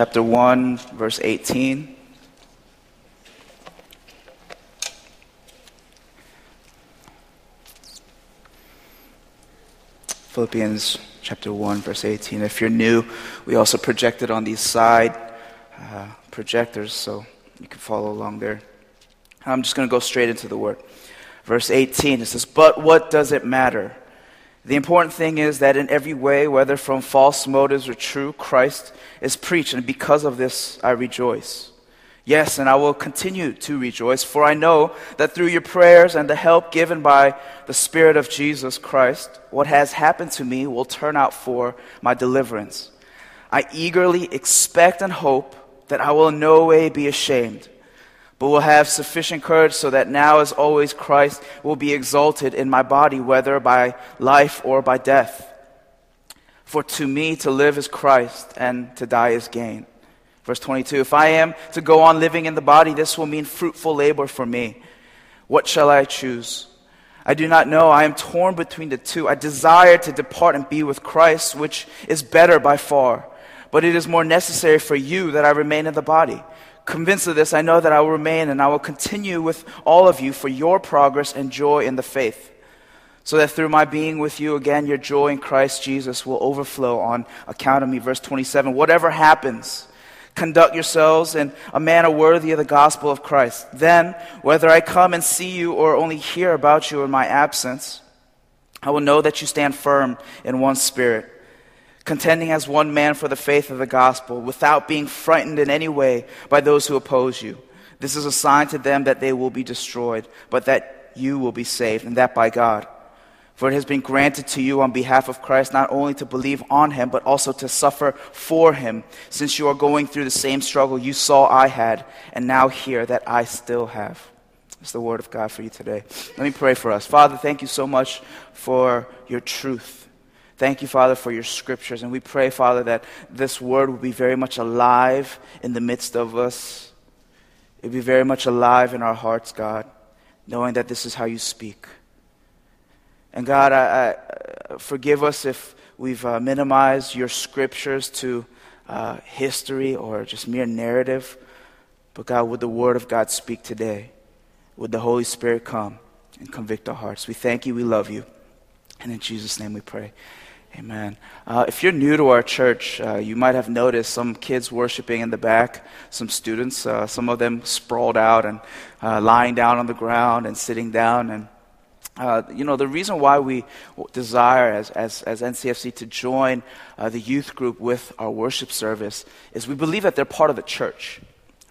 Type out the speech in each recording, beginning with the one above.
chapter 1, verse 18. Philippians chapter 1, verse 18. If you're new, we also projected on these side uh, projectors, so you can follow along there. I'm just going to go straight into the word. Verse 18, it says, But what does it matter? The important thing is that in every way, whether from false motives or true, Christ is preached, and because of this I rejoice. Yes, and I will continue to rejoice, for I know that through your prayers and the help given by the Spirit of Jesus Christ, what has happened to me will turn out for my deliverance. I eagerly expect and hope that I will in no way be ashamed but will have sufficient courage so that now, as always, Christ will be exalted in my body, whether by life or by death. For to me to live is Christ, and to die is gain. Verse 22 If I am to go on living in the body, this will mean fruitful labor for me. What shall I choose? I do not know. I am torn between the two. I desire to depart and be with Christ, which is better by far. But it is more necessary for you that I remain in the body. Convinced of this, I know that I will remain and I will continue with all of you for your progress and joy in the faith, so that through my being with you again, your joy in Christ Jesus will overflow on account of me. Verse 27 Whatever happens, conduct yourselves in a manner worthy of the gospel of Christ. Then, whether I come and see you or only hear about you in my absence, I will know that you stand firm in one spirit contending as one man for the faith of the gospel, without being frightened in any way by those who oppose you. This is a sign to them that they will be destroyed, but that you will be saved, and that by God. For it has been granted to you on behalf of Christ not only to believe on him, but also to suffer for him, since you are going through the same struggle you saw I had, and now hear that I still have. It's the word of God for you today. Let me pray for us. Father, thank you so much for your truth. Thank you, Father, for your scriptures. And we pray, Father, that this word will be very much alive in the midst of us. It will be very much alive in our hearts, God, knowing that this is how you speak. And God, I, I, forgive us if we've uh, minimized your scriptures to uh, history or just mere narrative. But God, would the word of God speak today? Would the Holy Spirit come and convict our hearts? We thank you. We love you. And in Jesus' name we pray. Amen. Uh, if you're new to our church, uh, you might have noticed some kids worshiping in the back, some students, uh, some of them sprawled out and uh, lying down on the ground and sitting down. And, uh, you know, the reason why we desire as, as, as NCFC to join uh, the youth group with our worship service is we believe that they're part of the church,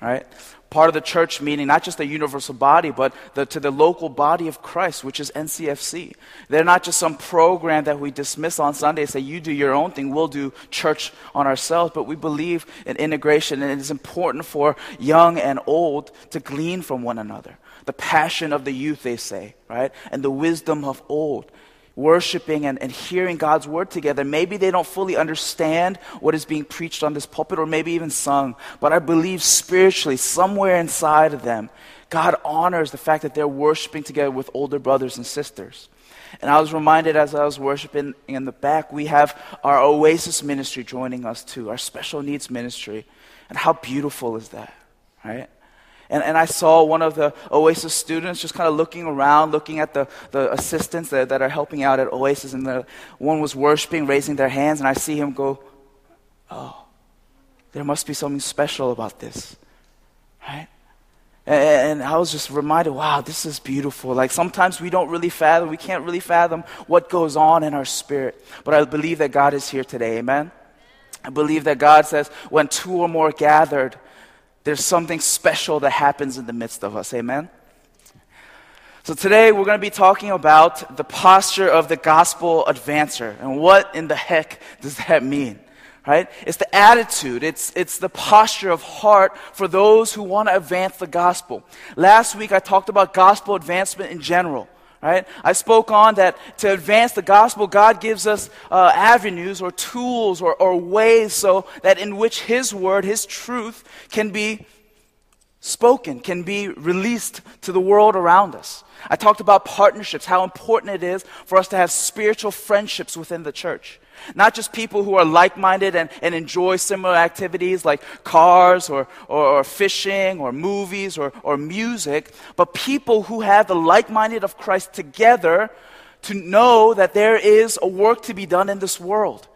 right? Part of the church meaning not just the universal body, but the, to the local body of Christ, which is NCFC. They're not just some program that we dismiss on Sunday say, you do your own thing, we'll do church on ourselves, but we believe in integration, and it is important for young and old to glean from one another. The passion of the youth, they say, right? And the wisdom of old worshiping and, and hearing God's word together. Maybe they don't fully understand what is being preached on this pulpit or maybe even sung, but I believe spiritually, somewhere inside of them, God honors the fact that they're worshiping together with older brothers and sisters. And I was reminded as I was worshiping in the back, we have our Oasis ministry joining us too, our special needs ministry. And how beautiful is that, right? And, and I saw one of the Oasis students just kind of looking around, looking at the, the assistants that, that are helping out at Oasis. And the one was worshiping, raising their hands. And I see him go, Oh, there must be something special about this. Right? And, I was just reminded, wow, this is beautiful. Like sometimes we don't really fathom, we can't really fathom what goes on in our spirit. But I believe that God is here today. Amen? I believe that God says, when two or more gathered, there's something special that happens in the midst of us. Amen? So today we're going to be talking about the posture of the gospel advancer. And what in the heck does that mean? Right? It's the attitude, it's, it's the posture of heart for those who want to advance the gospel. Last week I talked about gospel advancement in general right? I spoke on that to advance the gospel, God gives us uh, avenues or tools or, or ways so that in which His word, His truth, can be spoken, can be released to the world around us. I talked about partnerships, how important it is for us to have spiritual friendships within the church. Not just people who are like minded and, and enjoy similar activities like cars or, or, or fishing or movies or, or music, but people who have the like minded of Christ together to know that there is a work to be done in this world.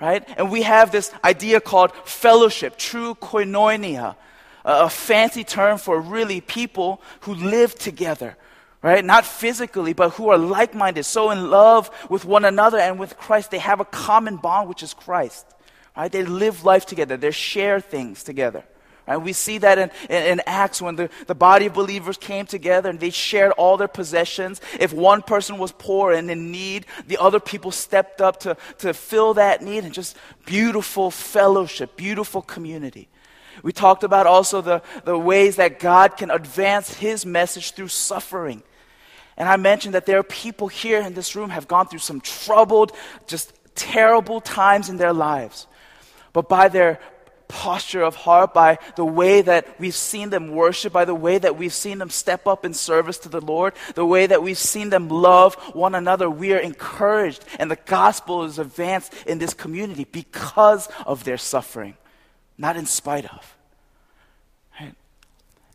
Right? And we have this idea called fellowship, true koinonia, a fancy term for really people who live together right? Not physically, but who are like minded, so in love with one another and with Christ. They have a common bond, which is Christ, right? They live life together, they share things together. Right? We see that in, in, in, Acts when the, the body of believers came together and they shared all their possessions. If one person was poor and in need, the other people stepped up to, to fill that need and just beautiful fellowship, beautiful community. We talked about also the, the ways that God can advance his message through suffering. And I mentioned that there are people here in this room have gone through some troubled, just terrible times in their lives. But by their posture of heart, by the way that we've seen them worship, by the way that we've seen them step up in service to the Lord, the way that we've seen them love one another, we are encouraged and the gospel is advanced in this community because of their suffering, not in spite of.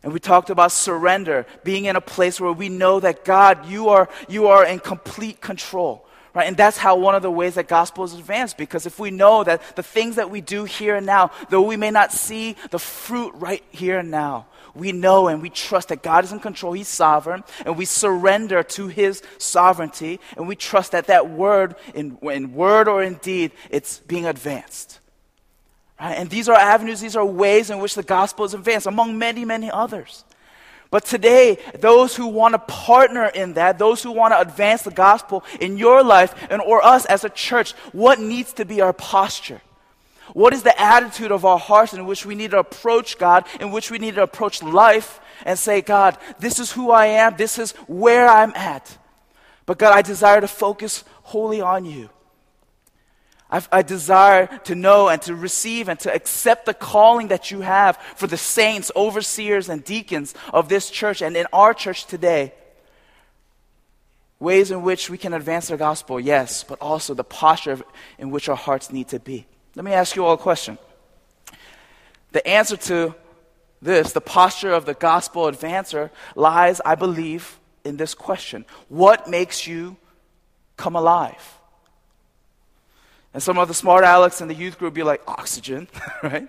And we talked about surrender, being in a place where we know that God, you are, you are in complete control. Right? And that's how one of the ways that gospel is advanced. Because if we know that the things that we do here and now, though we may not see the fruit right here and now, we know and we trust that God is in control, He's sovereign, and we surrender to His sovereignty, and we trust that that word, in, in word or in deed, it's being advanced. Right? And these are avenues, these are ways in which the gospel is advanced, among many, many others. But today, those who want to partner in that, those who want to advance the gospel in your life and or us as a church, what needs to be our posture? What is the attitude of our hearts in which we need to approach God, in which we need to approach life and say, God, this is who I am, this is where I'm at. But God, I desire to focus wholly on you. I, I, desire to know and to receive and to accept the calling that you have for the saints, overseers, and deacons of this church and in our church today. Ways in which we can advance the gospel, yes, but also the posture in which our hearts need to be. Let me ask you all a question. The answer to this, the posture of the gospel advancer, lies, I believe, in this question What makes you come alive? And some of the smart Alex in the youth group be like, oxygen, right?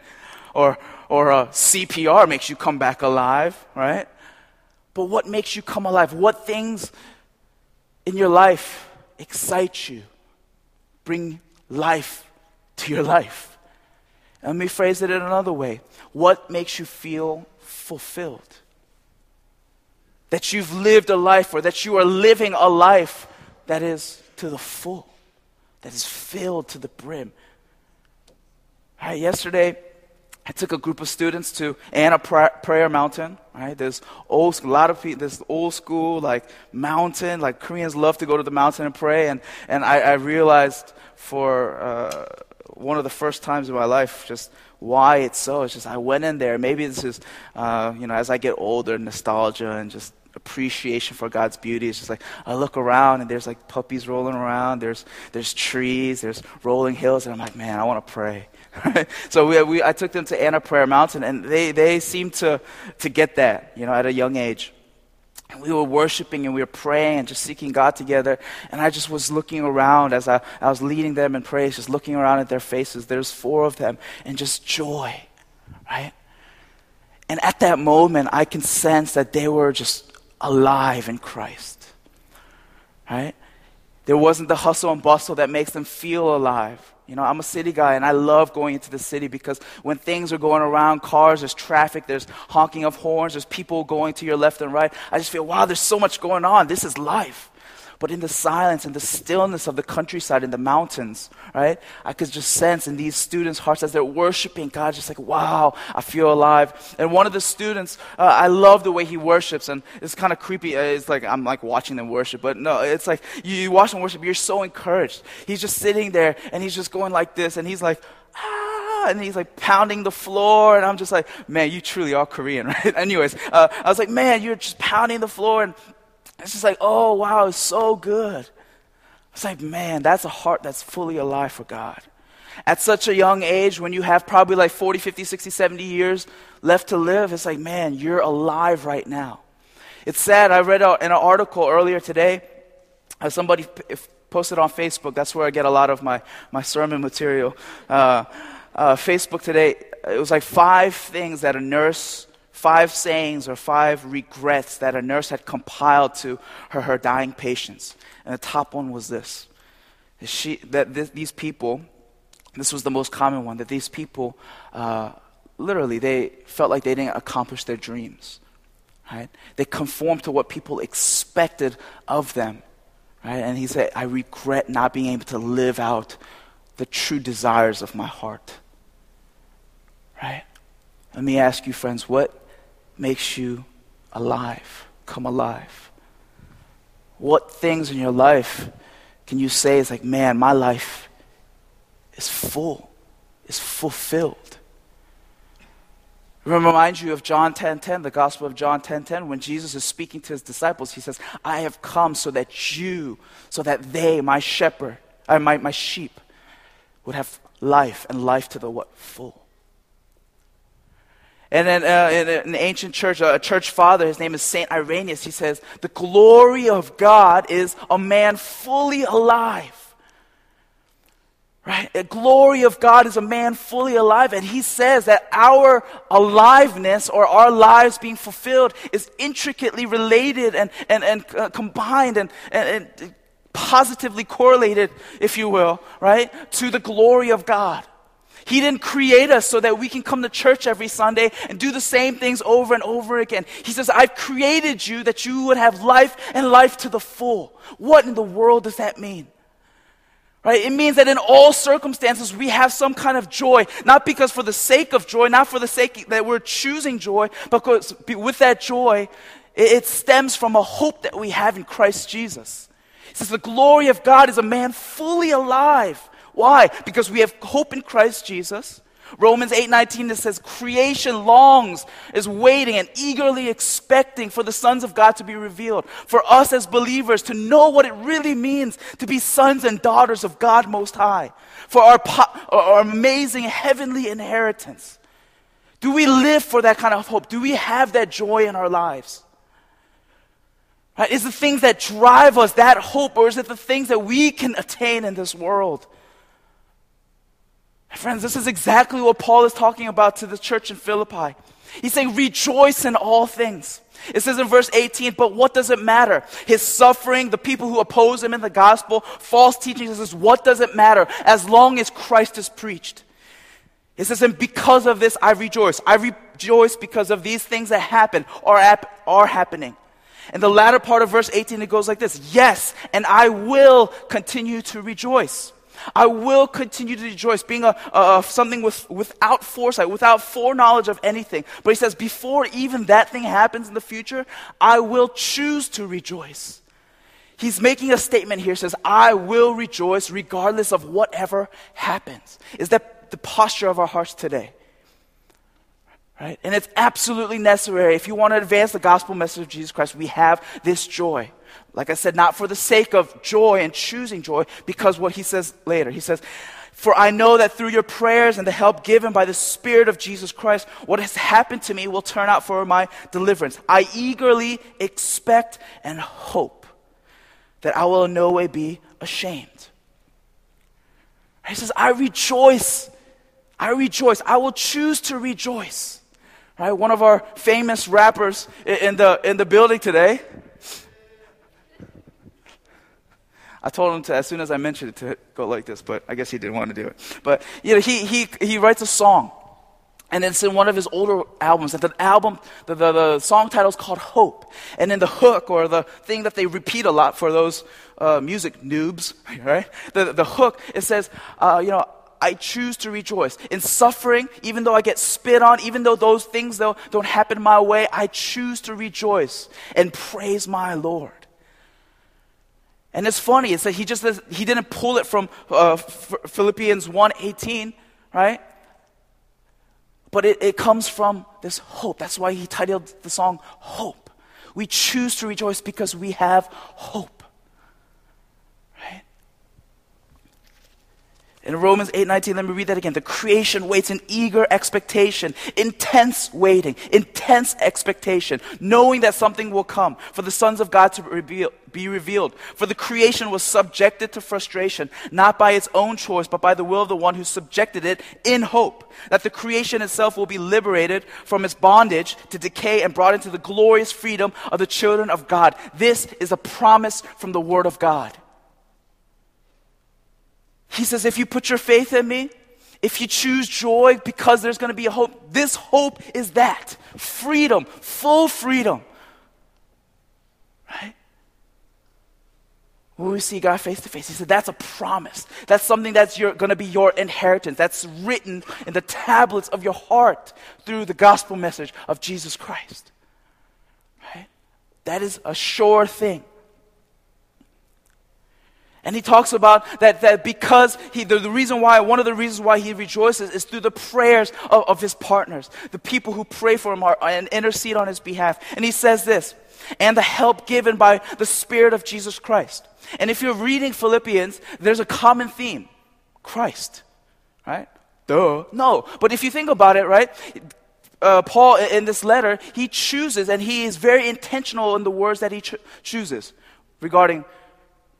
Or, or uh, CPR makes you come back alive, right? But what makes you come alive? What things in your life excite you? Bring life to your life. Let me phrase it in another way. What makes you feel fulfilled? That you've lived a life or that you are living a life that is to the full that is filled to the brim. Right, yesterday, I took a group of students to Anna Prayer Mountain. Right, there's old, a lot of people. This old school like mountain. Like Koreans love to go to the mountain and pray. And and I, I realized for uh, one of the first times in my life just why it's so. It's just I went in there. Maybe this is uh, you know as I get older, nostalgia and just appreciation for God's beauty. It's just like I look around and there's like puppies rolling around. There's there's trees. There's rolling hills, and I'm like, man, I want to pray. so we, we, I took them to Anna Prayer Mountain, and they they seemed to to get that, you know, at a young age. And we were worshiping and we were praying and just seeking God together. And I just was looking around as I, I was leading them in praise, just looking around at their faces. There's four of them, and just joy, right? And at that moment, I can sense that they were just alive in Christ. Right? There wasn't the hustle and bustle that makes them feel alive. You know, I'm a city guy and I love going into the city because when things are going around, cars, there's traffic, there's honking of horns, there's people going to your left and right. I just feel, wow, there's so much going on. This is life. But in the silence and the stillness of the countryside and the mountains, right? I could just sense in these students' hearts as they're worshiping God, just like, wow, I feel alive. And one of the students, uh, I love the way he worships, and it's kind of creepy. Uh, it's like I'm like watching them worship, but no, it's like you, you watch them worship, you're so encouraged. He's just sitting there and he's just going like this, and he's like, ah, and he's like pounding the floor, and I'm just like, man, you truly are Korean, right? Anyways, uh, I was like, man, you're just pounding the floor, and it's just like, oh wow, it's so good. It's like, man, that's a heart that's fully alive for God. At such a young age, when you have probably like 40, 50, 60, 70 years left to live, it's like, man, you're alive right now. It's sad. I read in an article earlier today, uh, somebody posted on Facebook. That's where I get a lot of my, my sermon material. Uh, uh, Facebook today, it was like five things that a nurse, five sayings or five regrets that a nurse had compiled to her, her dying patients. And the top one was this she, that th- these people, this was the most common one, that these people, uh, literally, they felt like they didn't accomplish their dreams. Right? They conformed to what people expected of them. Right? And he said, I regret not being able to live out the true desires of my heart. Right? Let me ask you, friends, what makes you alive? Come alive. What things in your life can you say is like, man, my life is full, is fulfilled? Remember, remind you of John 10:10, 10, 10, the Gospel of John 10:10, 10, 10, when Jesus is speaking to his disciples. He says, "I have come so that you, so that they, my shepherd, uh, my, my sheep, would have life and life to the what full." And then uh, in an ancient church, a church father, his name is Saint Irenaeus. He says, "The glory of God is a man fully alive." Right? The glory of God is a man fully alive. And he says that our aliveness or our lives being fulfilled is intricately related and, and, and uh, combined and, and, and positively correlated, if you will, right, to the glory of God. He didn't create us so that we can come to church every Sunday and do the same things over and over again. He says, I've created you that you would have life and life to the full. What in the world does that mean? Right? It means that in all circumstances we have some kind of joy, not because for the sake of joy, not for the sake that we're choosing joy, but because with that joy, it stems from a hope that we have in Christ Jesus. He says the glory of God is a man fully alive. Why? Because we have hope in Christ Jesus. Romans 8:19 it says creation longs is waiting and eagerly expecting for the sons of God to be revealed. For us as believers to know what it really means to be sons and daughters of God most high. For our, our amazing heavenly inheritance. Do we live for that kind of hope? Do we have that joy in our lives? Right? Is the things that drive us that hope, or is it the things that we can attain in this world? Friends, this is exactly what Paul is talking about to the church in Philippi. He's saying, rejoice in all things. It says in verse 18, but what does it matter? His suffering, the people who oppose him in the gospel, false teachings, it says, what does it matter as long as Christ is preached? It says, and because of this, I rejoice. I rejoice because of these things that happen or ap- are happening. And the latter part of verse 18, it goes like this Yes, and I will continue to rejoice. I will continue to rejoice, being a, a, something with, without foresight, without foreknowledge of anything. But he says, before even that thing happens in the future, I will choose to rejoice. He's making a statement here, says, I will rejoice regardless of whatever happens. Is that the posture of our hearts today? Right? And it's absolutely necessary. If you want to advance the gospel message of Jesus Christ, we have this joy. Like I said, not for the sake of joy and choosing joy, because what he says later, he says, For I know that through your prayers and the help given by the Spirit of Jesus Christ, what has happened to me will turn out for my deliverance. I eagerly expect and hope that I will in no way be ashamed. He says, I rejoice. I rejoice. I will choose to rejoice. Right? One of our famous rappers in the, in the building today, I told him to, as soon as I mentioned it, to go like this, but I guess he didn't want to do it. But, you know, he, he, he writes a song. And it's in one of his older albums. And the album, the, the, the song title is called Hope. And in the hook, or the thing that they repeat a lot for those uh, music noobs, right? The, the hook, it says, uh, you know, I choose to rejoice. In suffering, even though I get spit on, even though those things though, don't happen my way, I choose to rejoice and praise my Lord. And it's funny, it's that he just he didn't pull it from uh, Philippians 1:18, right? But it, it comes from this hope. That's why he titled the song Hope. We choose to rejoice because we have hope. Right? In Romans 8:19, let me read that again. The creation waits in eager expectation, intense waiting, intense expectation, knowing that something will come for the sons of God to be revealed. For the creation was subjected to frustration, not by its own choice, but by the will of the one who subjected it in hope that the creation itself will be liberated from its bondage to decay and brought into the glorious freedom of the children of God. This is a promise from the word of God. He says, if you put your faith in me, if you choose joy because there's going to be a hope, this hope is that freedom, full freedom. Right? When we see God face to face, He said, that's a promise. That's something that's going to be your inheritance. That's written in the tablets of your heart through the gospel message of Jesus Christ. Right? That is a sure thing. And he talks about that, that because he, the, the, reason why, one of the reasons why he rejoices is through the prayers of, of his partners, the people who pray for him are, and intercede on his behalf. And he says this, and the help given by the Spirit of Jesus Christ. And if you're reading Philippians, there's a common theme Christ, right? Duh. No. But if you think about it, right? Uh, Paul, in this letter, he chooses, and he is very intentional in the words that he cho- chooses regarding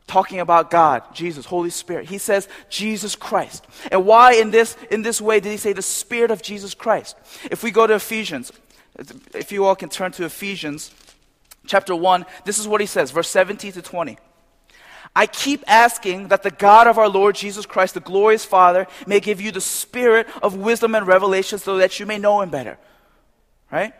talking about God, Jesus, Holy Spirit. He says Jesus Christ. And why in this in this way did he say the spirit of Jesus Christ? If we go to Ephesians, if you all can turn to Ephesians chapter 1, this is what he says, verse 17 to 20. I keep asking that the God of our Lord Jesus Christ, the glorious Father, may give you the spirit of wisdom and revelation so that you may know him better. Right?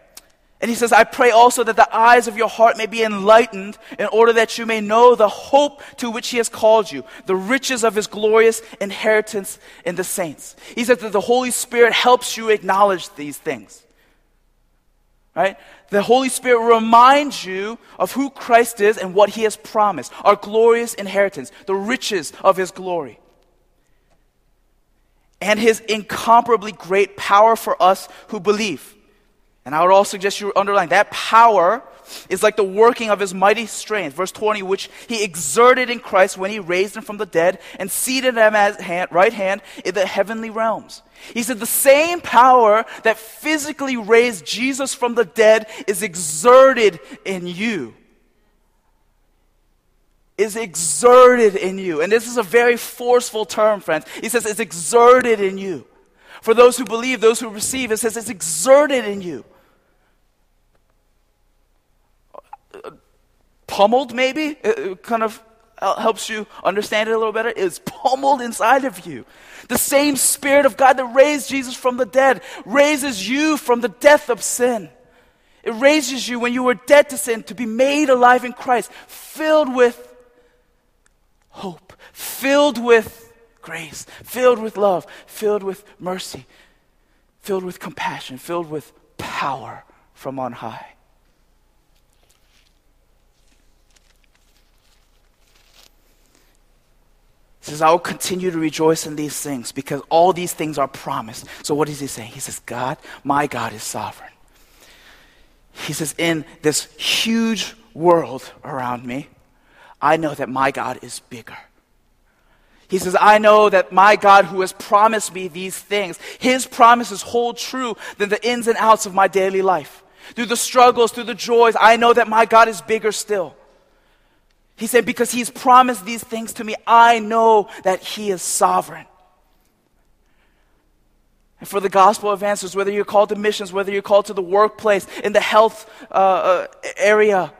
And he says, I pray also that the eyes of your heart may be enlightened in order that you may know the hope to which he has called you, the riches of his glorious inheritance in the saints. He says that the Holy Spirit helps you acknowledge these things. Right? The Holy Spirit reminds you of who Christ is and what he has promised, our glorious inheritance, the riches of his glory. And his incomparably great power for us who believe. And I would also suggest you underline that power is like the working of his mighty strength. Verse 20, which he exerted in Christ when he raised him from the dead and seated him at hand, right hand in the heavenly realms. He said the same power that physically raised Jesus from the dead is exerted in you. Is exerted in you. And this is a very forceful term, friends. He says it's exerted in you. For those who believe, those who receive, it says it's exerted in you. Pummeled, maybe, it kind of uh, helps you understand it a little better, is pummeled inside of you. The same Spirit of God that raised Jesus from the dead raises you from the death of sin. It raises you when you were dead to sin to be made alive in Christ, filled with hope, filled with grace, filled with love, filled with mercy, filled with compassion, filled with power from on high. He says, I will continue to rejoice in these things because all these things are promised. So, what is he saying? He says, God, my God is sovereign. He says, in this huge world around me, I know that my God is bigger. He says, I know that my God who has promised me these things, his promises hold true than the ins and outs of my daily life. Through the struggles, through the joys, I know that my God is bigger still. He said, Because he's promised these things to me, I know that he is sovereign. And for the gospel advances, whether you're called to missions, whether you're called to the workplace, in the health uh, uh, area,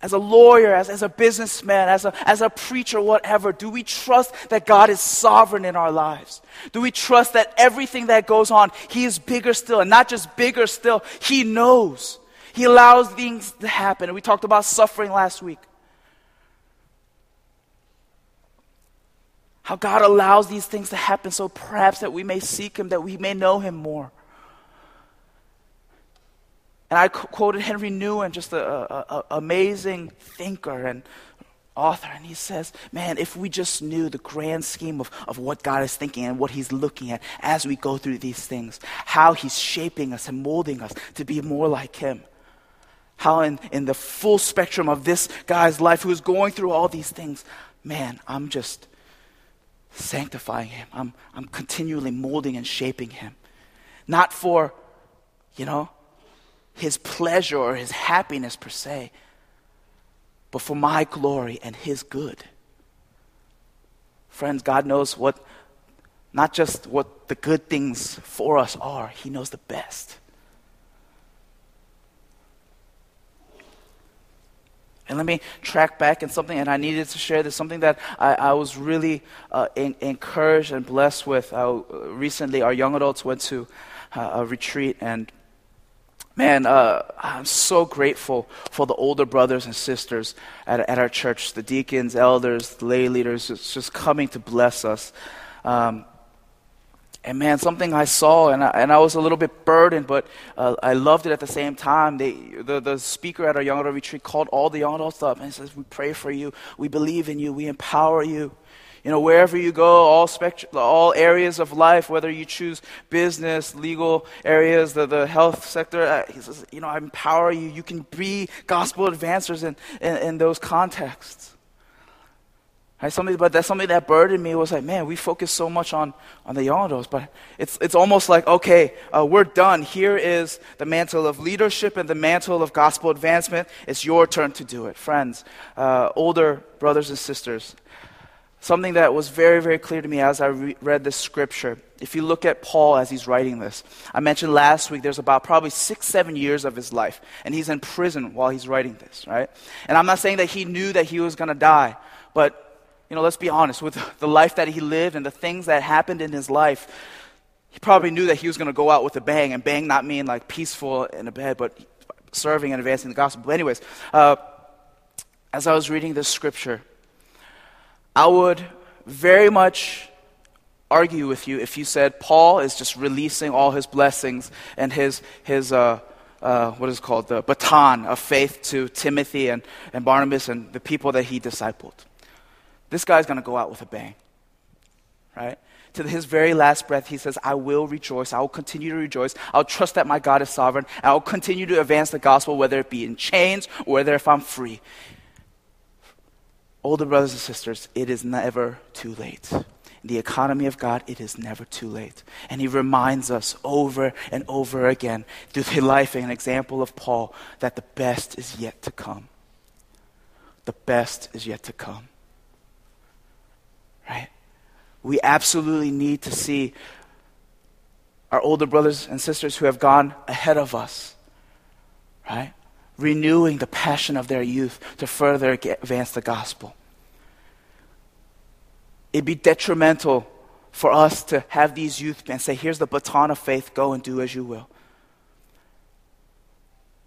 as a lawyer, as, as a businessman, as a, as a preacher, whatever, do we trust that God is sovereign in our lives? Do we trust that everything that goes on, He is bigger still? And not just bigger still, He knows. He allows things to happen. We talked about suffering last week. How God allows these things to happen so perhaps that we may seek Him, that we may know Him more. And I quoted Henri Nouwen, just an amazing thinker and author, and he says, Man, if we just knew the grand scheme of, of what God is thinking and what He's looking at as we go through these things, how He's shaping us and molding us to be more like Him. How, in, in the full spectrum of this guy's life who's going through all these things, man, I'm just sanctifying him. I'm, I'm continually molding and shaping him. Not for, you know, his pleasure or his happiness per se, but for my glory and his good. Friends, God knows what, not just what the good things for us are, He knows the best. And let me track back in something, and I needed to share this, something that I, I was really uh, in, encouraged and blessed with. Uh, recently, our young adults went to uh, a retreat, and man, uh, I'm so grateful for the older brothers and sisters at, at our church, the deacons, elders, lay leaders, just, just coming to bless us. Um, and man, something I saw, and I, and I was a little bit burdened, but uh, I loved it at the same time. They, the, the speaker at our young adult retreat called all the young adults up and says, We pray for you. We believe in you. We empower you. You know, wherever you go, all, spectrum, all areas of life, whether you choose business, legal areas, the, the health sector, uh, he says, You know, I empower you. You can be gospel advancers in, in, in those contexts. Right, but that's something that burdened me was like, man, we focus so much on, on the adults, but it's, it's almost like, okay, uh, we're done. Here is the mantle of leadership and the mantle of gospel advancement. It's your turn to do it. Friends, uh, older brothers and sisters, something that was very, very clear to me as I re- read this scripture. If you look at Paul as he's writing this, I mentioned last week there's about probably six, seven years of his life, and he's in prison while he's writing this, right? And I'm not saying that he knew that he was going to die, but you know, let's be honest, with the life that he lived and the things that happened in his life, he probably knew that he was going to go out with a bang, and bang not mean like peaceful in a bed, but serving and advancing the gospel. But, anyways, uh, as I was reading this scripture, I would very much argue with you if you said Paul is just releasing all his blessings and his, his uh, uh, what is called? The baton of faith to Timothy and, and Barnabas and the people that he discipled this guy's going to go out with a bang. Right? To his very last breath, he says, I will rejoice. I will continue to rejoice. I'll trust that my God is sovereign. and I will continue to advance the gospel, whether it be in chains or whether if I'm free. Older brothers and sisters, it is never too late. In the economy of God, it is never too late. And he reminds us over and over again through the life and example of Paul that the best is yet to come. The best is yet to come. Right? We absolutely need to see our older brothers and sisters who have gone ahead of us, right? Renewing the passion of their youth to further advance the gospel. It'd be detrimental for us to have these youth and say, here's the baton of faith, go and do as you will.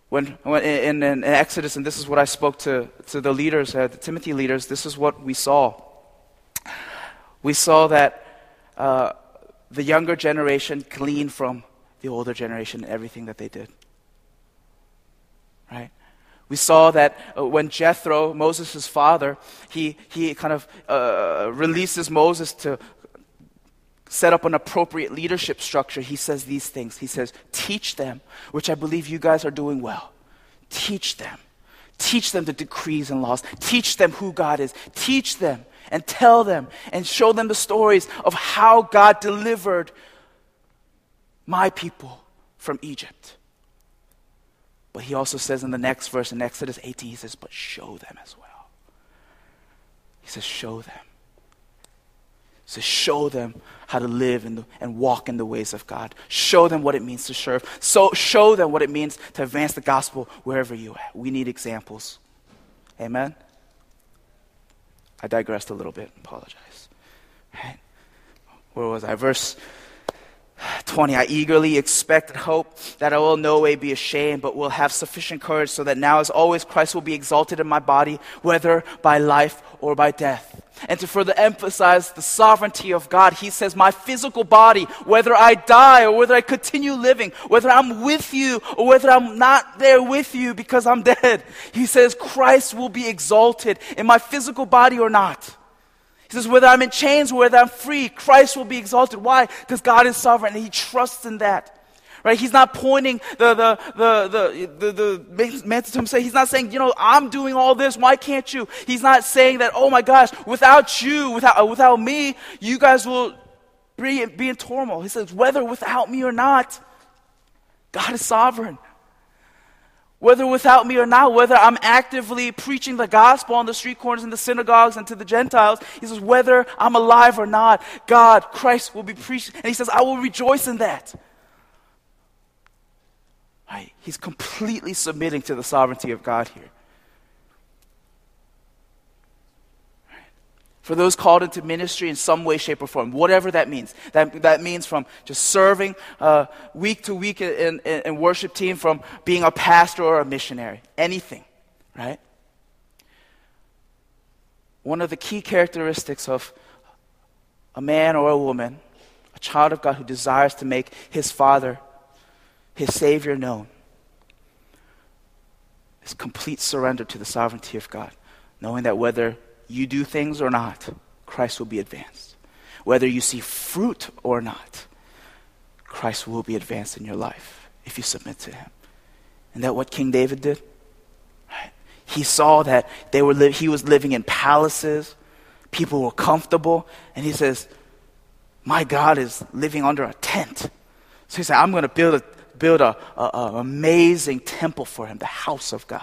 When, when in, in, in Exodus, and this is what I spoke to, to the leaders, uh, the Timothy leaders, this is what we saw we saw that uh, the younger generation gleaned from the older generation everything that they did. Right? We saw that uh, when Jethro, Moses' father, he, he kind of uh, releases Moses to set up an appropriate leadership structure, he says these things. He says, Teach them, which I believe you guys are doing well. Teach them. Teach them the decrees and laws. Teach them who God is. Teach them and tell them and show them the stories of how God delivered my people from Egypt. But he also says in the next verse in Exodus 18, he says, But show them as well. He says, Show them. He says, Show them how to live the, and walk in the ways of God. Show them what it means to serve. So show them what it means to advance the gospel wherever you are. We need examples. Amen. I digressed a little bit. Apologize. Right? Where was I? Verse 20. I eagerly expect and hope that I will no way be ashamed, but will have sufficient courage so that now, as always, Christ will be exalted in my body, whether by life or by death. And to further emphasize the sovereignty of God, he says, My physical body, whether I die or whether I continue living, whether I'm with you or whether I'm not there with you because I'm dead, he says, Christ will be exalted in my physical body or not. Says, whether I'm in chains or whether I'm free, Christ will be exalted. Why? Because God is sovereign and he trusts in that. Right? He's not pointing the, the, the, the, the, the man to himself. He's not saying, you know, I'm doing all this. Why can't you? He's not saying that, oh my gosh, without you, without, uh, without me, you guys will be, be in turmoil. He says, whether without me or not, God is sovereign whether without me or not, whether I'm actively preaching the gospel on the street corners in the synagogues and to the Gentiles, he says, whether I'm alive or not, God, Christ will be preached. And he says, I will rejoice in that. Right? He's completely submitting to the sovereignty of God here. For those called into ministry in some way, shape, or form, whatever that means. That, that means from just serving uh, week to week in, in, in worship team, from being a pastor or a missionary, anything, right? One of the key characteristics of a man or a woman, a child of God who desires to make his Father, his Savior known, is complete surrender to the sovereignty of God, knowing that whether you do things or not, Christ will be advanced. Whether you see fruit or not, Christ will be advanced in your life if you submit to Him. And that what King David did? He saw that they were li- he was living in palaces, people were comfortable, and he says, My God is living under a tent. So he said, I'm going to build a build a, a, a amazing temple for him, the house of God.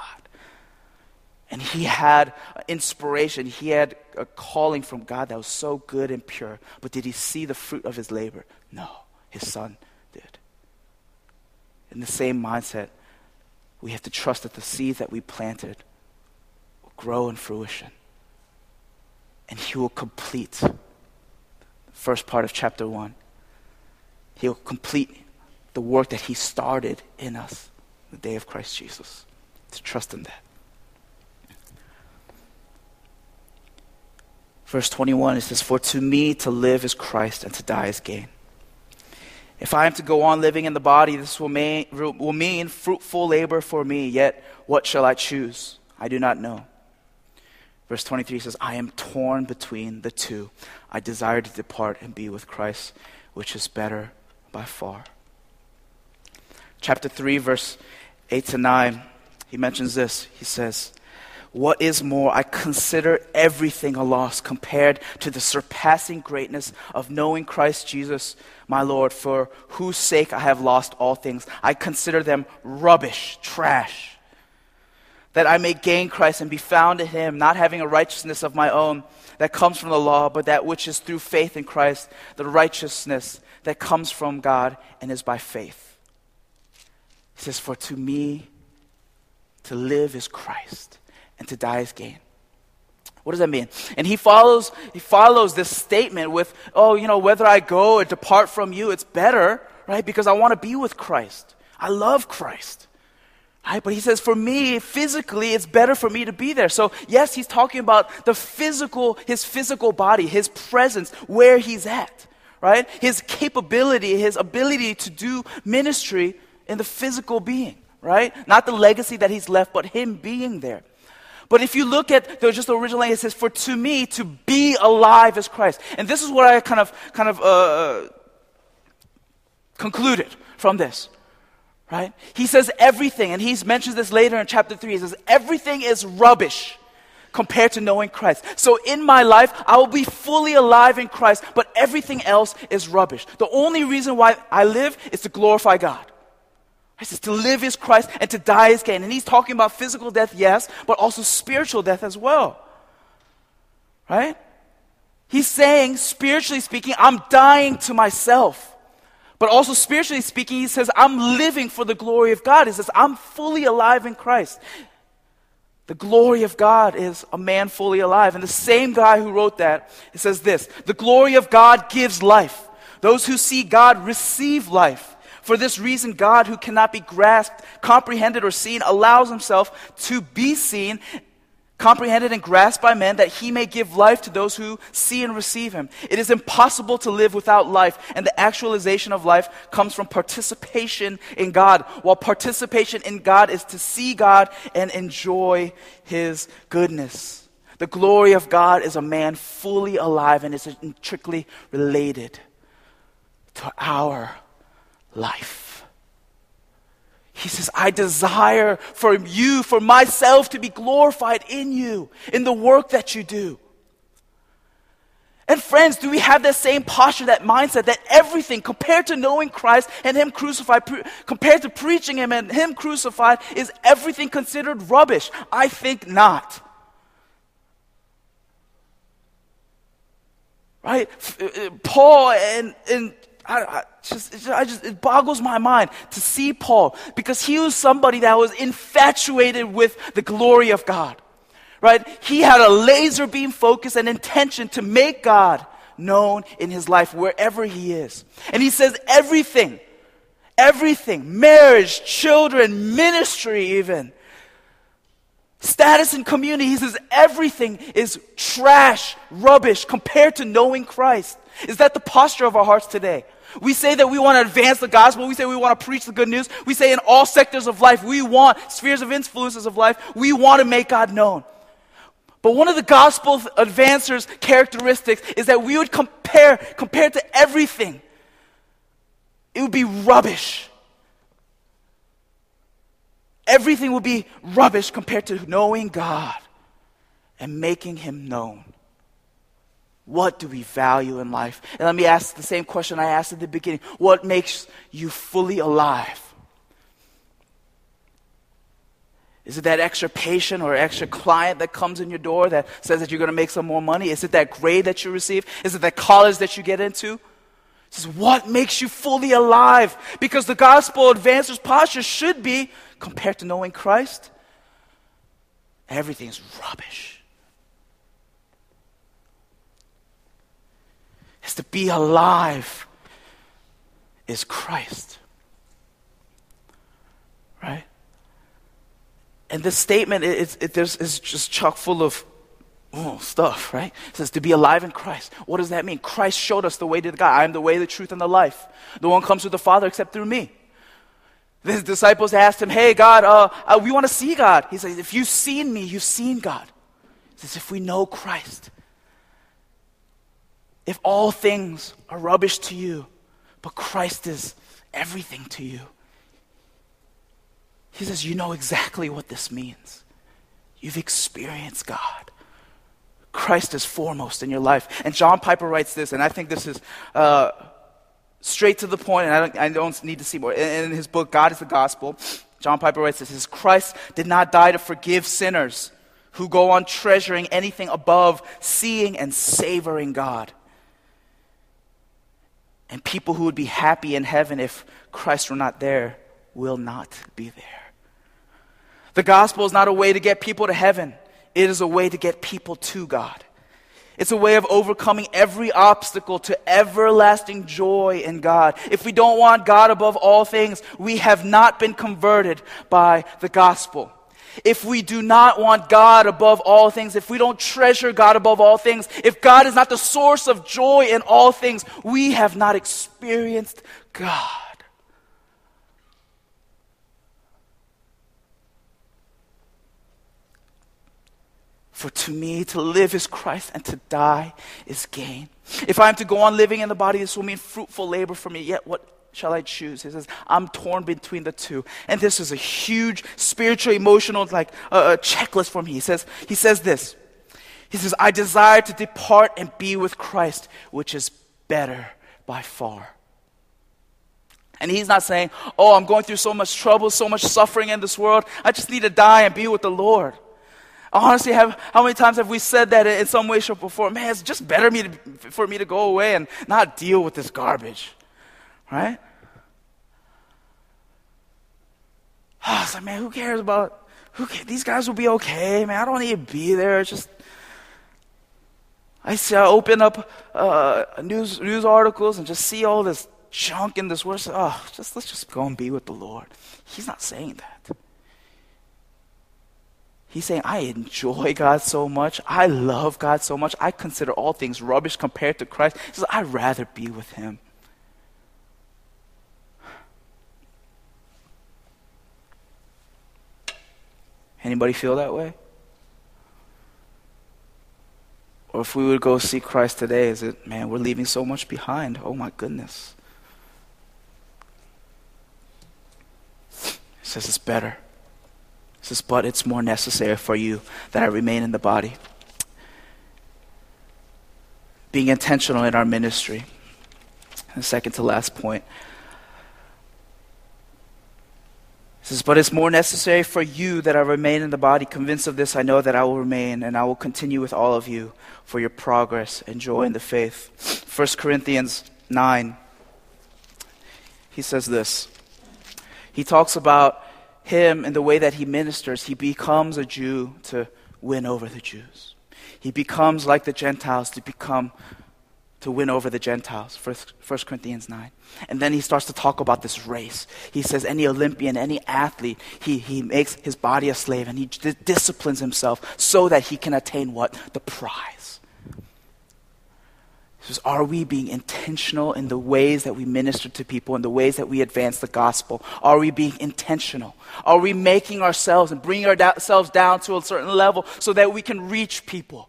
And he had inspiration. He had a calling from God that was so good and pure. But did he see the fruit of his labor? No, his son did. In the same mindset, we have to trust that the seeds that we planted will grow in fruition. And he will complete the first part of chapter 1. He will complete the work that he started in us the day of Christ Jesus. To trust in that. Verse 21, it says, For to me to live is Christ and to die is gain. If I am to go on living in the body, this will mean, will mean fruitful labor for me, yet what shall I choose? I do not know. Verse 23 says, I am torn between the two. I desire to depart and be with Christ, which is better by far. Chapter 3, verse 8 to 9, he mentions this. He says, what is more, I consider everything a loss compared to the surpassing greatness of knowing Christ Jesus, my Lord, for whose sake I have lost all things. I consider them rubbish, trash, that I may gain Christ and be found in him, not having a righteousness of my own that comes from the law, but that which is through faith in Christ, the righteousness that comes from God and is by faith. He says, For to me, to live is Christ and to die is gain. What does that mean? And he follows, he follows this statement with, oh, you know, whether I go or depart from you, it's better, right? Because I want to be with Christ. I love Christ. Right? But he says, for me, physically, it's better for me to be there. So, yes, he's talking about the physical, his physical body, his presence, where he's at, right? His capability, his ability to do ministry in the physical being, right? Not the legacy that he's left, but him being there. But if you look at the, just the original language, it says, "For to me to be alive is Christ." And this is what I kind of kind of uh, concluded from this, right? He says everything, and he mentions this later in chapter three. He says everything is rubbish compared to knowing Christ. So in my life, I will be fully alive in Christ, but everything else is rubbish. The only reason why I live is to glorify God. He says to live is Christ and to die is gain. And he's talking about physical death, yes, but also spiritual death as well. Right? He's saying, spiritually speaking, I'm dying to myself. But also spiritually speaking, he says, I'm living for the glory of God. He says, I'm fully alive in Christ. The glory of God is a man fully alive. And the same guy who wrote that, it says this The glory of God gives life Those who see God receive life. For this reason, God, who cannot be grasped, comprehended, or seen, allows himself to be seen comprehended and grasped by men, that he may give life to those who see and receive him. It is impossible to live without life, and the actualization of life comes from participation in God, while participation in God is to see God and enjoy his goodness. The glory of God is a man fully alive and is intricately related to our life. He says, I desire for you, for myself to be glorified in you, in the work that you do. And friends, do we have that same posture, that mindset that everything compared to knowing Christ and Him crucified, pre- compared to preaching Him and Him crucified, is everything considered rubbish? I think not. Right? Uh, uh, Paul and, and I, I, just, I just, it boggles my mind to see Paul because he was somebody that was infatuated with the glory of God. Right? He had a laser beam focus and intention to make God known in his life wherever he is. And he says everything, everything, marriage, children, ministry, even, status and community, he says everything is trash, rubbish compared to knowing Christ. Is that the posture of our hearts today? We say that we want to advance the gospel. We say we want to preach the good news. We say in all sectors of life, we want spheres of influences of life, we want to make God known. But one of the gospel advancers' characteristics is that we would compare, compared to everything, it would be rubbish. Everything would be rubbish compared to knowing God and making Him known. What do we value in life? And let me ask the same question I asked at the beginning What makes you fully alive? Is it that extra patient or extra client that comes in your door that says that you're going to make some more money? Is it that grade that you receive? Is it that college that you get into? It says, what makes you fully alive? Because the gospel advancer's posture should be, compared to knowing Christ, everything's rubbish. Is to be alive is Christ. Right? And this statement is, it, is just chock full of oh, stuff, right? It says to be alive in Christ. What does that mean? Christ showed us the way to God. I am the way, the truth, and the life. No one comes to the Father except through me. His disciples asked him, Hey, God, uh, uh, we want to see God. He says, If you've seen me, you've seen God. He says, If we know Christ, if all things are rubbish to you, but Christ is everything to you. He says, You know exactly what this means. You've experienced God. Christ is foremost in your life. And John Piper writes this, and I think this is uh, straight to the point, and I don't, I don't need to see more. In, in his book, God is the Gospel, John Piper writes this Christ did not die to forgive sinners who go on treasuring anything above seeing and savoring God and people who would be happy in heaven if Christ were not there will not be there. The gospel is not a way to get people to heaven, it is a way to get people to God. It's a way of overcoming every obstacle to everlasting joy in God. If we don't want God above all things, we have not been converted by the gospel if we do not want God above all things, if we don't treasure God above all things, if God is not the source of joy in all things, we have not experienced God. For to me, to live is Christ and to die is gain. If I am to go on living in the body, this will mean fruitful labor for me. Yet what shall I choose? He says, I'm torn between the two. And this is a huge spiritual, emotional, like uh, checklist for me. He says, he says this. He says, I desire to depart and be with Christ, which is better by far. And he's not saying, Oh, I'm going through so much trouble, so much suffering in this world. I just need to die and be with the Lord. Honestly, have, how many times have we said that in some way, shape, or form? Man, it's just better me to, for me to go away and not deal with this garbage. Right? Oh, it's like, man, who cares about who cares? these guys will be okay, man. I don't need to be there. It's just I see, I open up uh, news, news articles and just see all this junk in this world. Oh, just, let's just go and be with the Lord. He's not saying that. He's saying, I enjoy God so much. I love God so much. I consider all things rubbish compared to Christ. He says, I'd rather be with Him. Anybody feel that way? Or if we would go see Christ today, is it, man, we're leaving so much behind. Oh my goodness. He says it's better. He says, but it's more necessary for you that I remain in the body. Being intentional in our ministry. And second to last point. He says, But it's more necessary for you that I remain in the body. Convinced of this, I know that I will remain and I will continue with all of you for your progress and joy in the faith. 1 Corinthians 9, he says this. He talks about him and the way that he ministers. He becomes a Jew to win over the Jews. He becomes like the Gentiles to become to win over the Gentiles. 1 Corinthians 9. And then he starts to talk about this race. He says, any Olympian, any athlete, he, he makes his body a slave and he d- disciplines himself so that he can attain what? The prize. He says, are we being intentional in the ways that we minister to people, in the ways that we advance the gospel? Are we being intentional? Are we making ourselves and bringing ourselves down to a certain level so that we can reach people?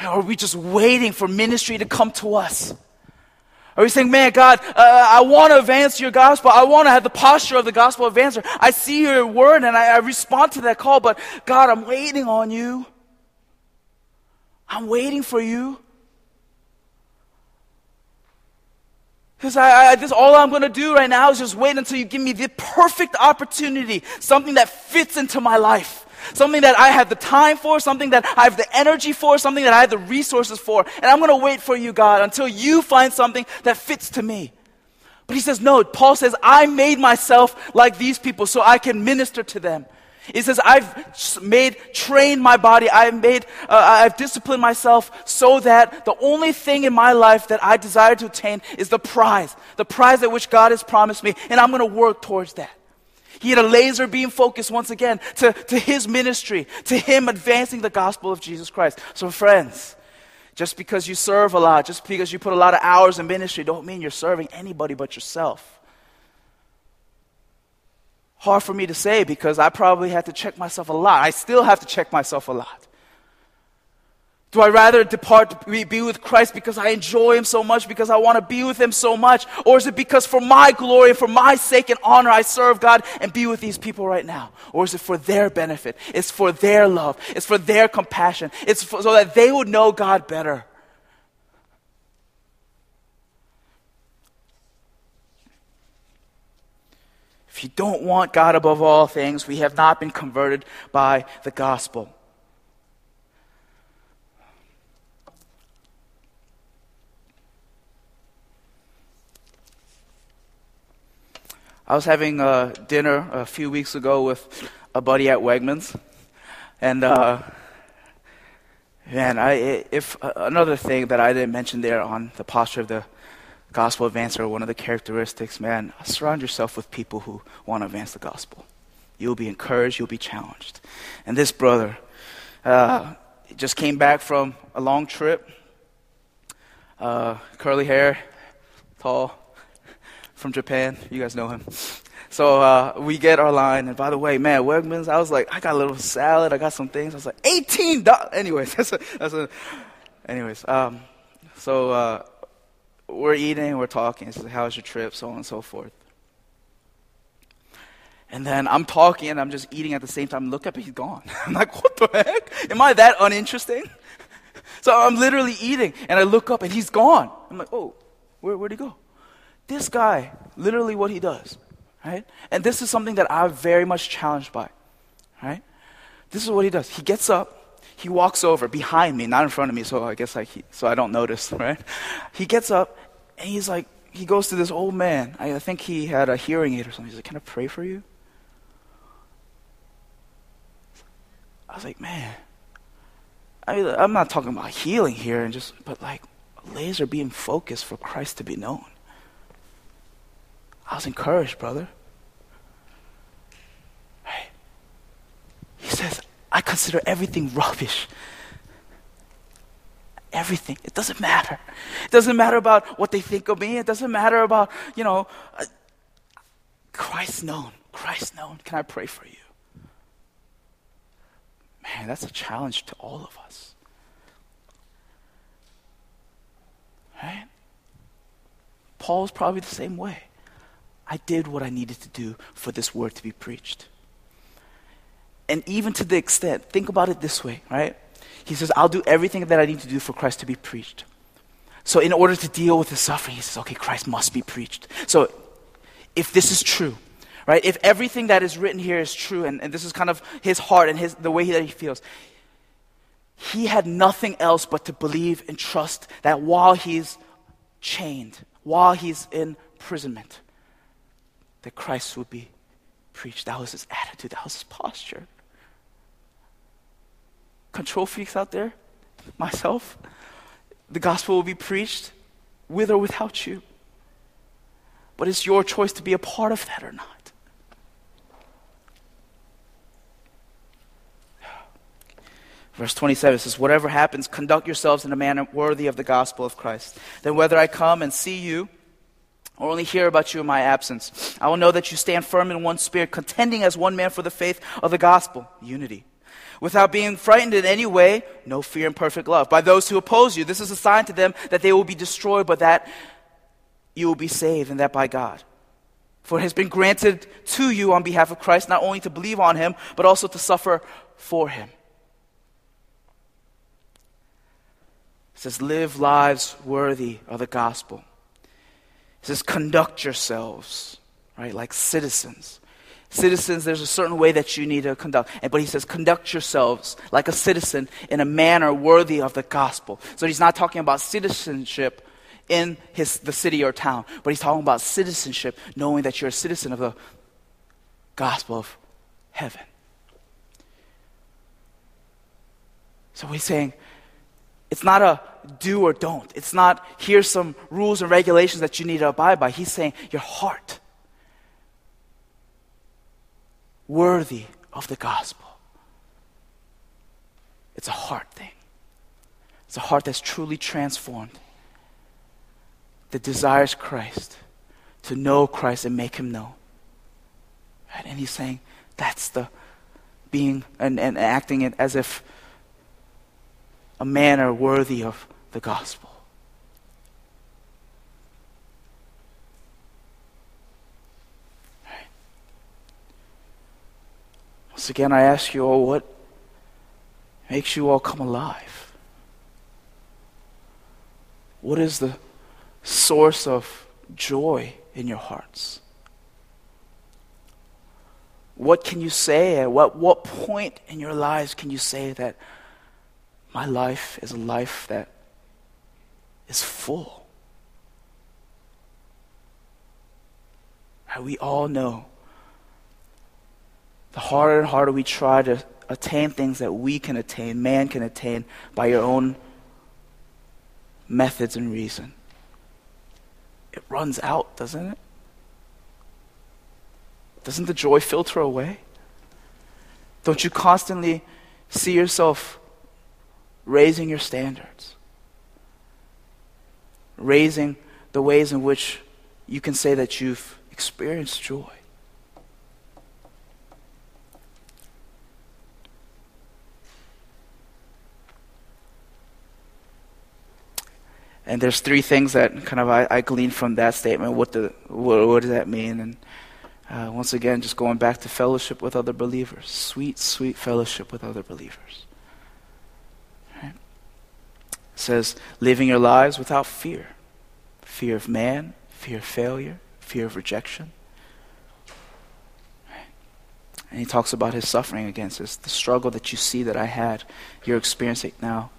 Are we just waiting for ministry to come to us? Are we saying, man, God, uh, I want to advance your gospel. I want to have the posture of the gospel advancer. I see your word and I, I respond to that call, but God, I'm waiting on you. I'm waiting for you. Because I, I, this all I'm going to do right now is just wait until you give me the perfect opportunity, something that fits into my life. Something that I have the time for, something that I have the energy for, something that I have the resources for. And I'm going to wait for you, God, until you find something that fits to me. But he says, no, Paul says, I made myself like these people so I can minister to them. He says, I've made, trained my body, I've made, uh, I've disciplined myself so that the only thing in my life that I desire to attain is the prize, the prize at which God has promised me, and I'm going to work towards that. He had a laser beam focus once again to, to his ministry, to him advancing the gospel of Jesus Christ. So, friends, just because you serve a lot, just because you put a lot of hours in ministry, don't mean you're serving anybody but yourself. Hard for me to say because I probably had to check myself a lot. I still have to check myself a lot. Do I rather depart to be with Christ because I enjoy Him so much, because I want to be with Him so much? Or is it because for my glory, for my sake and honor, I serve God and be with these people right now? Or is it for their benefit? It's for their love. It's for their compassion. It's for, so that they would know God better. If you don't want God above all things, we have not been converted by the gospel. I was having uh, dinner a few weeks ago with a buddy at Wegmans, and uh, man, I if uh, another thing that I didn't mention there on the posture of the gospel advance advancer, one of the characteristics, man, surround yourself with people who want to advance the gospel. You'll be encouraged, you'll be challenged. And this brother uh, just came back from a long trip, uh, curly hair, tall from Japan. You guys know him. So uh, we get our line, and by the way, man, Wegmans, I was like, I got a little salad, I got some things. I was like, eighteen dollars. Anyways, that's a, that's a, anyways. Um, so uh, we're eating, we're talking. Says, How's your trip? So on and so forth. And then I'm talking and I'm just eating at the same time. Look up, he's gone. I'm like, what the heck? Am I that uninteresting? So I'm literally eating, and I look up, and he's gone. I'm like, oh, where, where'd he go? This guy, literally what he does, right? And this is something that I'm very much challenged by, right? This is what he does. He gets up, he walks over behind me, not in front of me, so I guess like he, so I don't notice, right? He gets up and he's like, he goes to this old man. I, I think he had a hearing aid or something. He's like, "Can I pray for you?" I was like, "Man, I mean, I'm not talking about healing here, and just but like laser beam focus for Christ to be known. I was encouraged, brother. Right? He says, I consider everything rubbish. Everything. It doesn't matter. It doesn't matter about what they think of me. It doesn't matter about, you know, uh, Christ known. Christ known. Can I pray for you? Man, that's a challenge to all of us. Right? Paul's probably the same way. I did what I needed to do for this word to be preached. And even to the extent, think about it this way, right? He says, I'll do everything that I need to do for Christ to be preached. So, in order to deal with the suffering, he says, okay, Christ must be preached. So, if this is true, right, if everything that is written here is true, and, and this is kind of his heart and his, the way that he feels, he had nothing else but to believe and trust that while he's chained, while he's in imprisonment, that Christ would be preached. That was his attitude, that was his posture. Control freaks out there, myself, the gospel will be preached with or without you. But it's your choice to be a part of that or not. Verse 27 says, Whatever happens, conduct yourselves in a manner worthy of the gospel of Christ. Then whether I come and see you, or only hear about you in my absence. I will know that you stand firm in one spirit, contending as one man for the faith of the gospel, unity. Without being frightened in any way, no fear and perfect love. By those who oppose you, this is a sign to them that they will be destroyed, but that you will be saved, and that by God. For it has been granted to you on behalf of Christ not only to believe on him, but also to suffer for him. It says, Live lives worthy of the gospel says, conduct yourselves, right, like citizens. Citizens, there's a certain way that you need to conduct. But he says, conduct yourselves like a citizen in a manner worthy of the gospel. So he's not talking about citizenship in his, the city or town, but he's talking about citizenship, knowing that you're a citizen of the gospel of heaven. So he's saying, it's not a do or don't. It's not here's some rules and regulations that you need to abide by. He's saying your heart worthy of the gospel. It's a heart thing. It's a heart that's truly transformed, that desires Christ, to know Christ and make him know. Right? And he's saying that's the being and, and acting it as if a manner worthy of the gospel. Right. Once again, I ask you all what makes you all come alive? What is the source of joy in your hearts? What can you say? At what, what point in your lives can you say that my life is a life that is full. Right? We all know the harder and harder we try to attain things that we can attain, man can attain by your own methods and reason. It runs out, doesn't it? Doesn't the joy filter away? Don't you constantly see yourself raising your standards, raising the ways in which you can say that you've experienced joy. And there's three things that kind of I, I gleaned from that statement. What, the, what, what does that mean? And uh, once again, just going back to fellowship with other believers. Sweet, sweet fellowship with other believers says, living your lives without fear fear of man, fear of failure, fear of rejection. And he talks about his suffering against this, the struggle that you see that I had, you're experiencing now.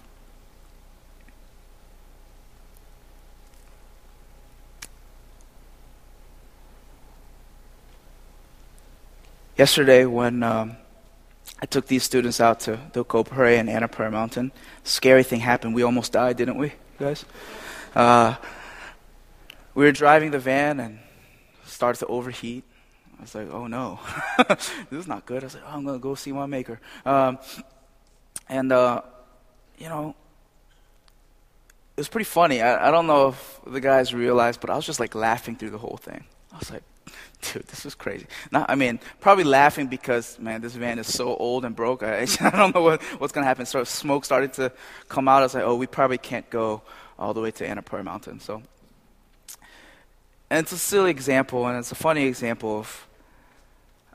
Yesterday, when um, I took these students out to the Kopere and Annapurna Mountain. Scary thing happened. We almost died, didn't we, guys? Uh, we were driving the van and started to overheat. I was like, oh no, this is not good. I was like, oh, I'm going to go see my maker. Um, and, uh, you know, it was pretty funny. I, I don't know if the guys realized, but I was just like laughing through the whole thing. I was like, dude, this is crazy. I mean, probably laughing because, man, this van is so old and broke. I, I don't know what, what's going to happen. So smoke started to come out. I was like, oh, we probably can't go all the way to Annapurna Mountain. So, and it's a silly example, and it's a funny example of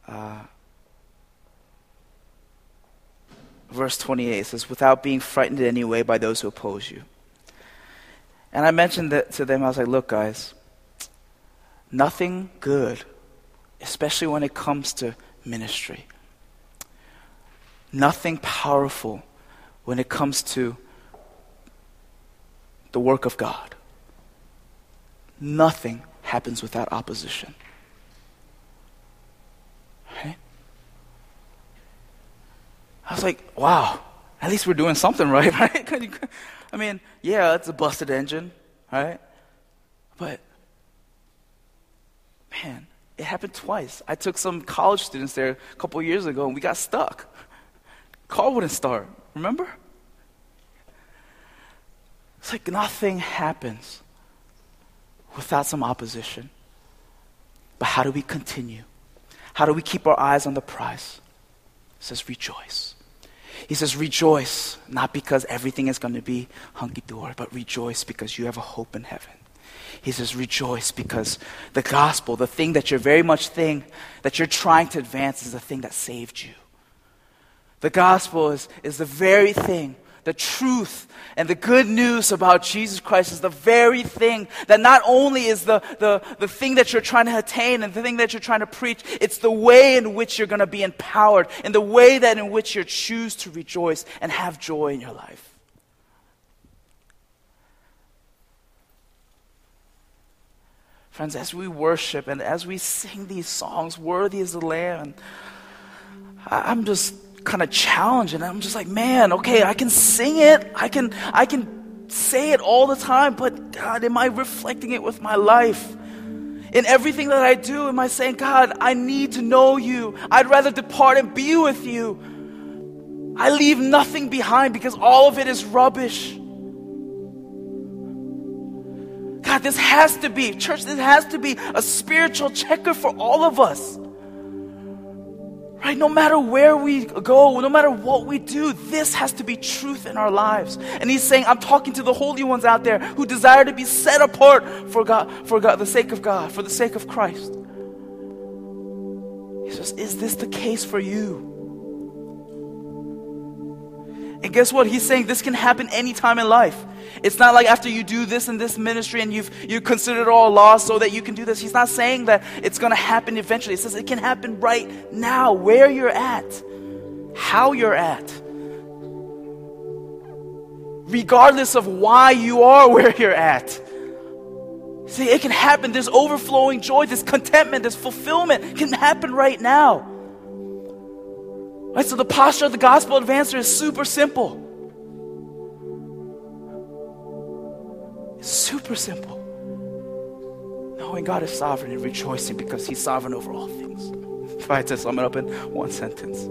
uh, verse 28. It says, without being frightened in any way by those who oppose you. And I mentioned that to them. I was like, look, guys, nothing good, especially when it comes to ministry, nothing powerful when it comes to the work of God. Nothing happens without opposition. Right? I was like, wow, at least we're doing something right, right? I mean, yeah, it's a busted engine, right? But, man, it happened twice. I took some college students there a couple years ago and we got stuck. Car wouldn't start, remember? It's like nothing happens without some opposition. But how do we continue? How do we keep our eyes on the prize? It says, rejoice. He says, Rejoice, not because everything is going to be hunky dory, but rejoice because you have a hope in heaven. He says, Rejoice because the gospel, the thing that you're very much thing that you're trying to advance, is the thing that saved you. The gospel is, is the very thing the truth and the good news about Jesus Christ is the very thing that not only is the, the, the thing that you're trying to attain and the thing that you're trying to preach, it's the way in which you're going to be empowered and the way that in which you choose to rejoice and have joy in your life. Friends, as we worship and as we sing these songs, Worthy is the Lamb, I'm just kind of challenge and I'm just like, man, okay, I can sing it. I can I can say it all the time, but God, am I reflecting it with my life? In everything that I do, am I saying, God, I need to know you. I'd rather depart and be with you. I leave nothing behind because all of it is rubbish. God, this has to be, church, this has to be a spiritual checker for all of us. Right? No matter where we go, no matter what we do, this has to be truth in our lives. And he's saying, I'm talking to the holy ones out there who desire to be set apart for God, for God, the sake of God, for the sake of Christ. He says, Is this the case for you? And guess what? He's saying this can happen anytime in life. It's not like after you do this in this ministry and you've you considered it all lost so that you can do this. He's not saying that it's going to happen eventually. He says it can happen right now, where you're at, how you're at. Regardless of why you are where you're at. See, it can happen. This overflowing joy, this contentment, this fulfillment can happen right now. Right? So the posture of the gospel advancer is super simple. super simple. Knowing God is sovereign and rejoicing because He's sovereign over all things. If I had to sum it up in one sentence,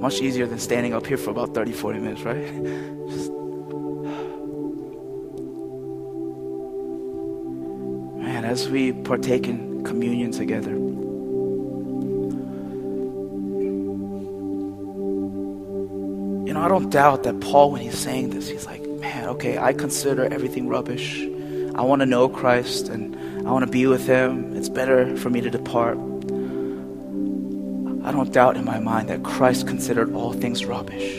much easier than standing up here for about 30, 40 minutes, right? Just, man, as we partake in communion together, I don't doubt that Paul, when he's saying this, he's like, man, okay, I consider everything rubbish. I want to know Christ and I want to be with Him. It's better for me to depart. I don't doubt in my mind that Christ considered all things rubbish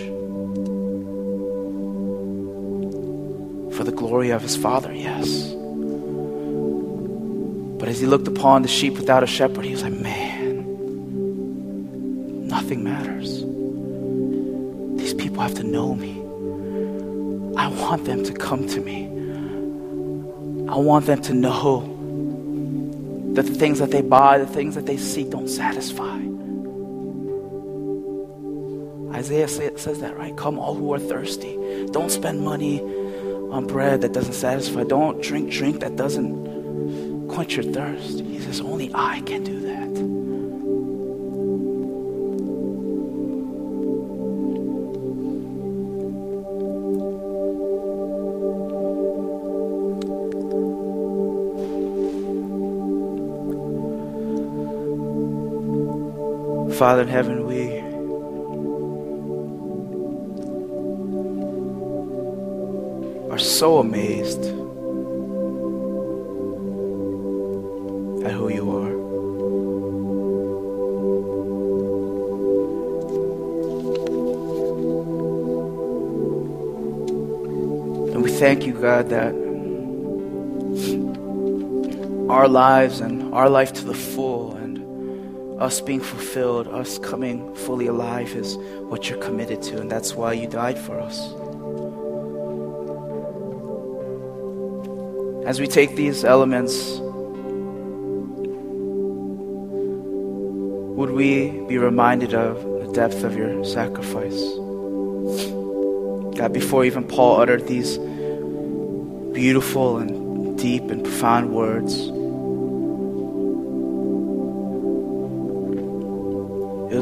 for the glory of His Father, yes. But as He looked upon the sheep without a shepherd, He was like, man, know me. I want them to come to me. I want them to know that the things that they buy, the things that they seek don't satisfy. Isaiah says that, right? Come, all who are thirsty. Don't spend money on bread that doesn't satisfy. Don't drink drink that doesn't quench your thirst. He says, Only I can do that. Father in heaven, we are so amazed at who you are. And we thank you, God, that our lives and our life to the full us being fulfilled, us coming fully alive is what you're committed to, and that's why you died for us. As we take these elements, would we be reminded of the depth of your sacrifice? God, before even Paul uttered these beautiful and deep and profound words,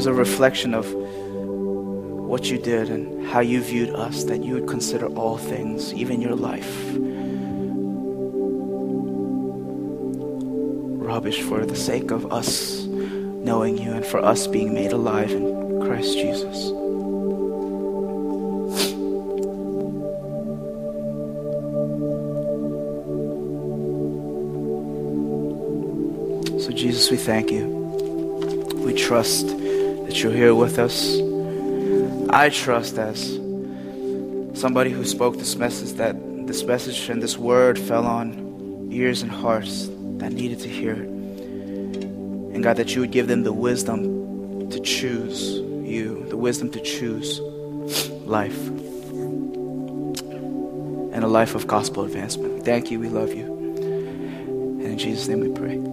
was a reflection of what you did and how you viewed us, that you would consider all things, even your life, rubbish for the sake of us knowing you and for us being made alive in Christ Jesus. So, Jesus, we thank you. We trust that you're here with us. I trust as somebody who spoke this message that this message and this word fell on ears and hearts that needed to hear it. And God, that you would give them the wisdom to choose you, the wisdom to choose life and a life of gospel advancement. Thank you. We love you. And in Jesus' name we pray.